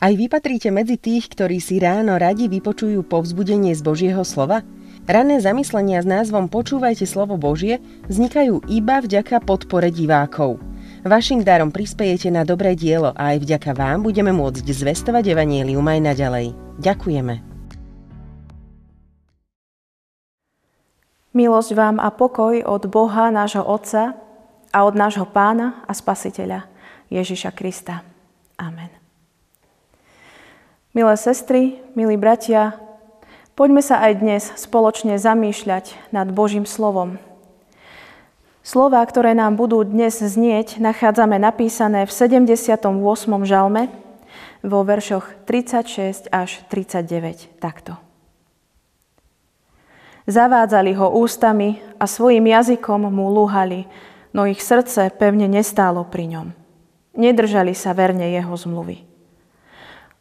Aj vy patríte medzi tých, ktorí si ráno radi vypočujú povzbudenie z Božieho slova? Rané zamyslenia s názvom Počúvajte slovo Božie vznikajú iba vďaka podpore divákov. Vašim darom prispejete na dobré dielo a aj vďaka vám budeme môcť zvestovať Evangelium aj naďalej. Ďakujeme. Milosť vám a pokoj od Boha, nášho Otca a od nášho Pána a Spasiteľa Ježiša Krista. Amen. Milé sestry, milí bratia, poďme sa aj dnes spoločne zamýšľať nad Božím slovom. Slova, ktoré nám budú dnes znieť, nachádzame napísané v 78. žalme vo veršoch 36 až 39 takto. Zavádzali ho ústami a svojim jazykom mu lúhali, no ich srdce pevne nestálo pri ňom. Nedržali sa verne jeho zmluvy.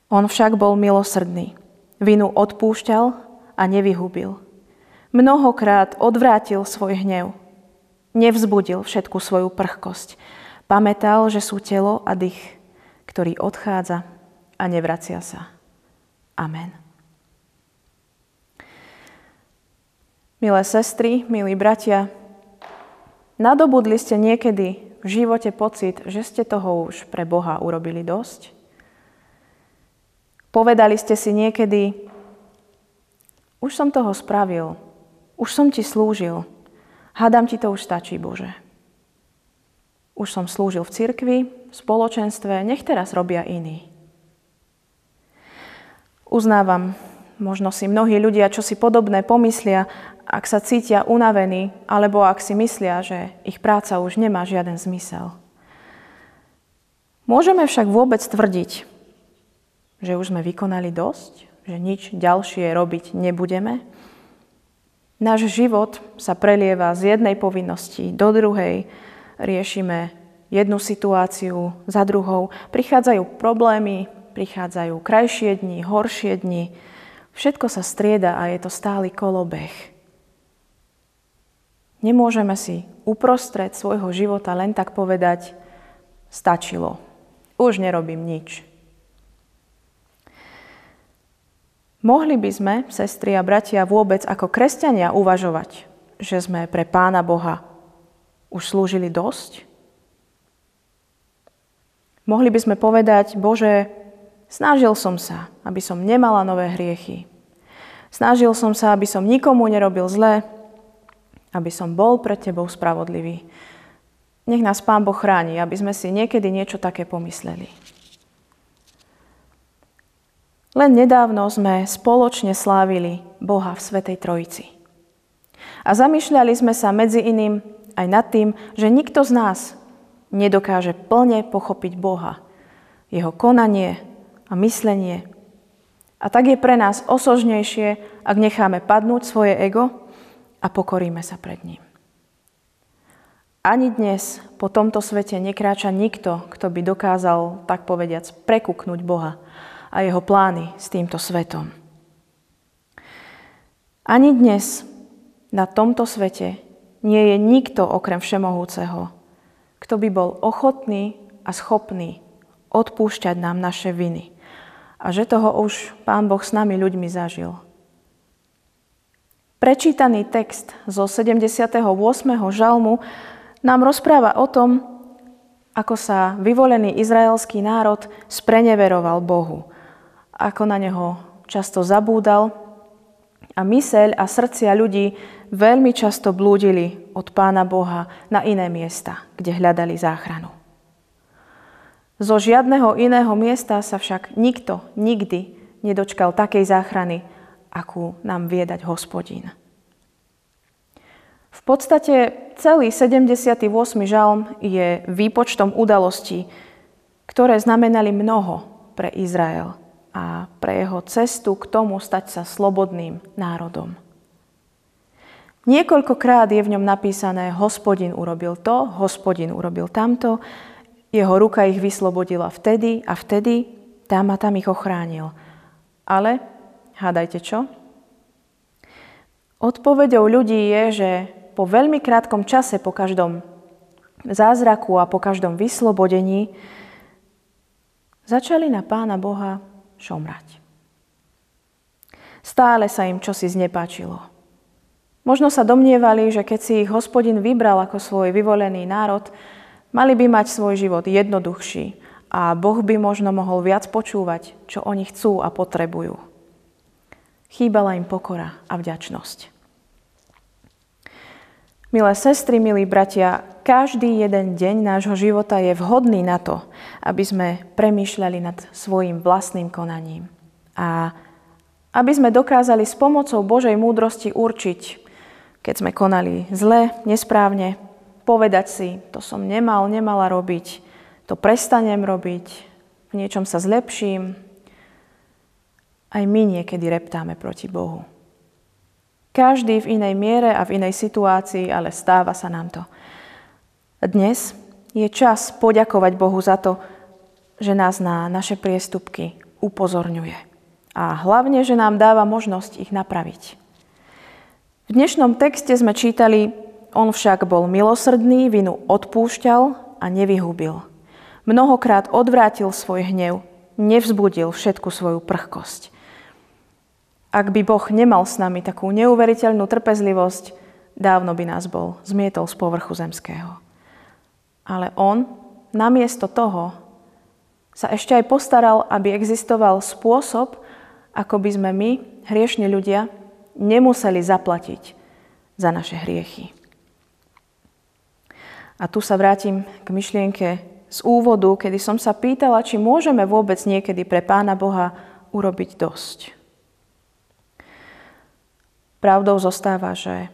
On však bol milosrdný. Vinu odpúšťal a nevyhubil. Mnohokrát odvrátil svoj hnev. Nevzbudil všetku svoju prchkosť. Pamätal, že sú telo a dých, ktorý odchádza a nevracia sa. Amen. Milé sestry, milí bratia, nadobudli ste niekedy v živote pocit, že ste toho už pre Boha urobili dosť? Povedali ste si niekedy, už som toho spravil, už som ti slúžil, hádam ti to už stačí, Bože. Už som slúžil v cirkvi, v spoločenstve, nech teraz robia iní. Uznávam, možno si mnohí ľudia, čo si podobné pomyslia, ak sa cítia unavení, alebo ak si myslia, že ich práca už nemá žiaden zmysel. Môžeme však vôbec tvrdiť, že už sme vykonali dosť, že nič ďalšie robiť nebudeme. Náš život sa prelieva z jednej povinnosti do druhej. Riešime jednu situáciu za druhou. Prichádzajú problémy, prichádzajú krajšie dni, horšie dni. Všetko sa strieda a je to stály kolobeh. Nemôžeme si uprostred svojho života len tak povedať, stačilo, už nerobím nič. Mohli by sme, sestry a bratia, vôbec ako kresťania uvažovať, že sme pre Pána Boha už slúžili dosť? Mohli by sme povedať, Bože, snažil som sa, aby som nemala nové hriechy. Snažil som sa, aby som nikomu nerobil zle, aby som bol pred Tebou spravodlivý. Nech nás Pán Boh chráni, aby sme si niekedy niečo také pomysleli. Len nedávno sme spoločne slávili Boha v Svetej Trojici. A zamýšľali sme sa medzi iným aj nad tým, že nikto z nás nedokáže plne pochopiť Boha, jeho konanie a myslenie. A tak je pre nás osožnejšie, ak necháme padnúť svoje ego a pokoríme sa pred ním. Ani dnes po tomto svete nekráča nikto, kto by dokázal, tak povediac, prekúknuť Boha a jeho plány s týmto svetom. Ani dnes na tomto svete nie je nikto okrem Všemohúceho, kto by bol ochotný a schopný odpúšťať nám naše viny. A že toho už Pán Boh s nami ľuďmi zažil. Prečítaný text zo 78. žalmu nám rozpráva o tom, ako sa vyvolený izraelský národ spreneveroval Bohu ako na neho často zabúdal a myseľ a srdcia ľudí veľmi často blúdili od Pána Boha na iné miesta, kde hľadali záchranu. Zo žiadneho iného miesta sa však nikto nikdy nedočkal takej záchrany, akú nám vie dať hospodín. V podstate celý 78. žalm je výpočtom udalostí, ktoré znamenali mnoho pre Izrael a pre jeho cestu k tomu stať sa slobodným národom. Niekoľkokrát je v ňom napísané hospodin urobil to, hospodin urobil tamto, jeho ruka ich vyslobodila vtedy a vtedy, tam a tam ich ochránil. Ale, hádajte čo? Odpovedou ľudí je, že po veľmi krátkom čase, po každom zázraku a po každom vyslobodení, začali na Pána Boha šomrať. Stále sa im čosi znepáčilo. Možno sa domnievali, že keď si ich hospodin vybral ako svoj vyvolený národ, mali by mať svoj život jednoduchší a Boh by možno mohol viac počúvať, čo oni chcú a potrebujú. Chýbala im pokora a vďačnosť. Milé sestry, milí bratia, každý jeden deň nášho života je vhodný na to, aby sme premýšľali nad svojim vlastným konaním. A aby sme dokázali s pomocou Božej múdrosti určiť, keď sme konali zle, nesprávne, povedať si, to som nemal, nemala robiť, to prestanem robiť, v niečom sa zlepším. Aj my niekedy reptáme proti Bohu. Každý v inej miere a v inej situácii, ale stáva sa nám to. Dnes je čas poďakovať Bohu za to, že nás na naše priestupky upozorňuje. A hlavne, že nám dáva možnosť ich napraviť. V dnešnom texte sme čítali, on však bol milosrdný, vinu odpúšťal a nevyhubil. Mnohokrát odvrátil svoj hnev, nevzbudil všetku svoju prchkosť. Ak by Boh nemal s nami takú neuveriteľnú trpezlivosť, dávno by nás bol zmietol z povrchu zemského. Ale On namiesto toho sa ešte aj postaral, aby existoval spôsob, ako by sme my, hriešni ľudia, nemuseli zaplatiť za naše hriechy. A tu sa vrátim k myšlienke z úvodu, kedy som sa pýtala, či môžeme vôbec niekedy pre Pána Boha urobiť dosť. Pravdou zostáva, že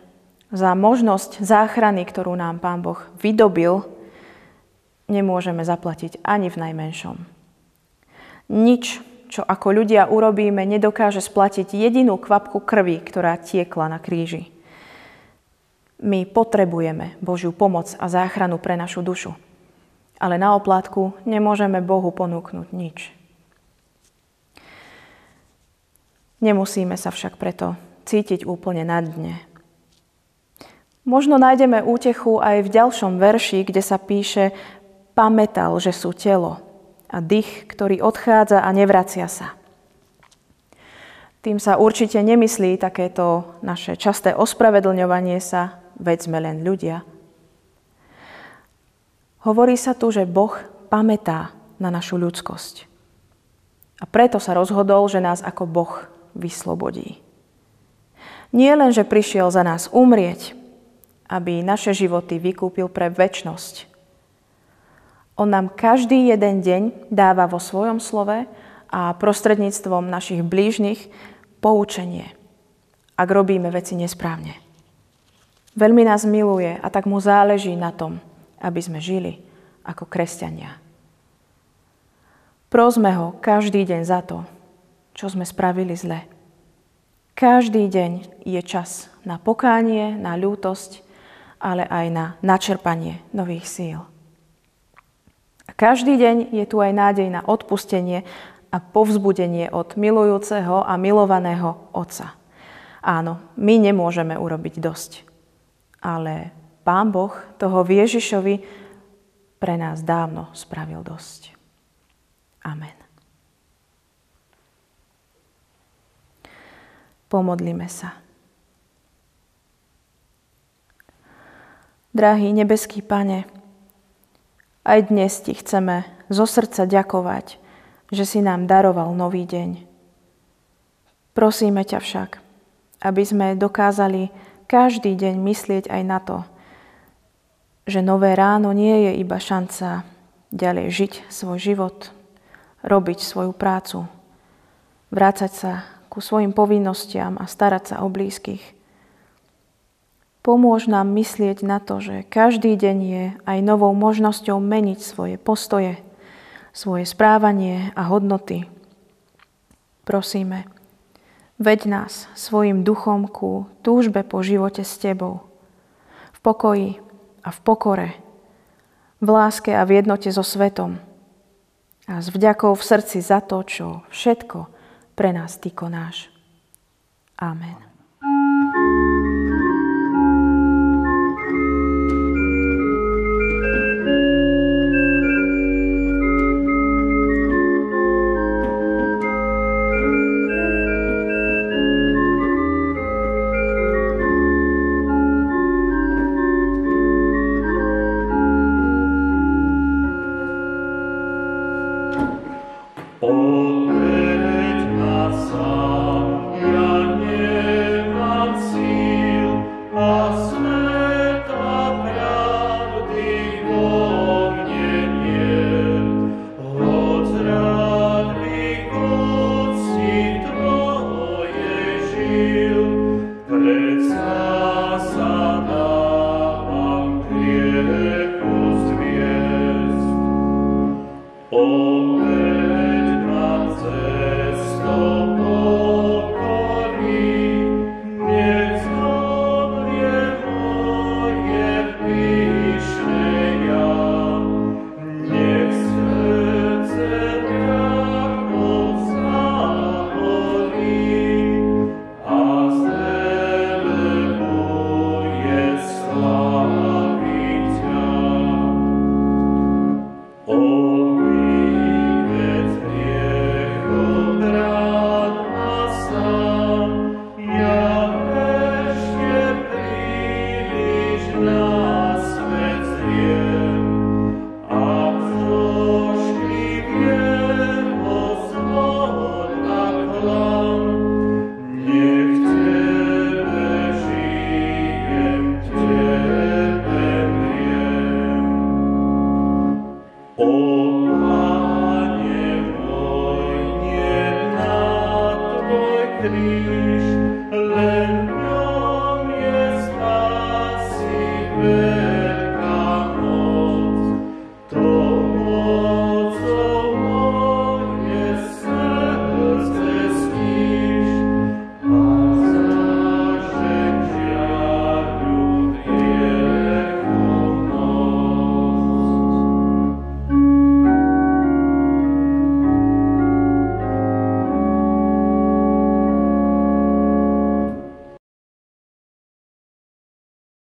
za možnosť záchrany, ktorú nám Pán Boh vydobil, nemôžeme zaplatiť ani v najmenšom. Nič, čo ako ľudia urobíme, nedokáže splatiť jedinú kvapku krvi, ktorá tiekla na kríži. My potrebujeme Božiu pomoc a záchranu pre našu dušu ale na oplátku nemôžeme Bohu ponúknuť nič. Nemusíme sa však preto cítiť úplne na dne. Možno nájdeme útechu aj v ďalšom verši, kde sa píše pamätal, že sú telo a dých, ktorý odchádza a nevracia sa. Tým sa určite nemyslí takéto naše časté ospravedlňovanie sa, veď sme len ľudia – Hovorí sa tu, že Boh pamätá na našu ľudskosť. A preto sa rozhodol, že nás ako Boh vyslobodí. Nie len, že prišiel za nás umrieť, aby naše životy vykúpil pre väčnosť. On nám každý jeden deň dáva vo svojom slove a prostredníctvom našich blížnych poučenie, ak robíme veci nesprávne. Veľmi nás miluje a tak mu záleží na tom, aby sme žili ako kresťania. Prosme ho každý deň za to, čo sme spravili zle. Každý deň je čas na pokánie, na ľútosť, ale aj na načerpanie nových síl. A každý deň je tu aj nádej na odpustenie a povzbudenie od milujúceho a milovaného Otca. Áno, my nemôžeme urobiť dosť, ale Pán Boh toho Ježišovi pre nás dávno spravil dosť. Amen. Pomodlíme sa. Drahý nebeský Pane, aj dnes Ti chceme zo srdca ďakovať, že si nám daroval nový deň. Prosíme ťa však, aby sme dokázali každý deň myslieť aj na to, že nové ráno nie je iba šanca ďalej žiť svoj život, robiť svoju prácu, vrácať sa ku svojim povinnostiam a starať sa o blízkych. Pomôž nám myslieť na to, že každý deň je aj novou možnosťou meniť svoje postoje, svoje správanie a hodnoty. Prosíme, veď nás svojim duchom ku túžbe po živote s Tebou, v pokoji, a v pokore, v láske a v jednote so svetom a s vďakou v srdci za to, čo všetko pre nás Ty konáš. Amen.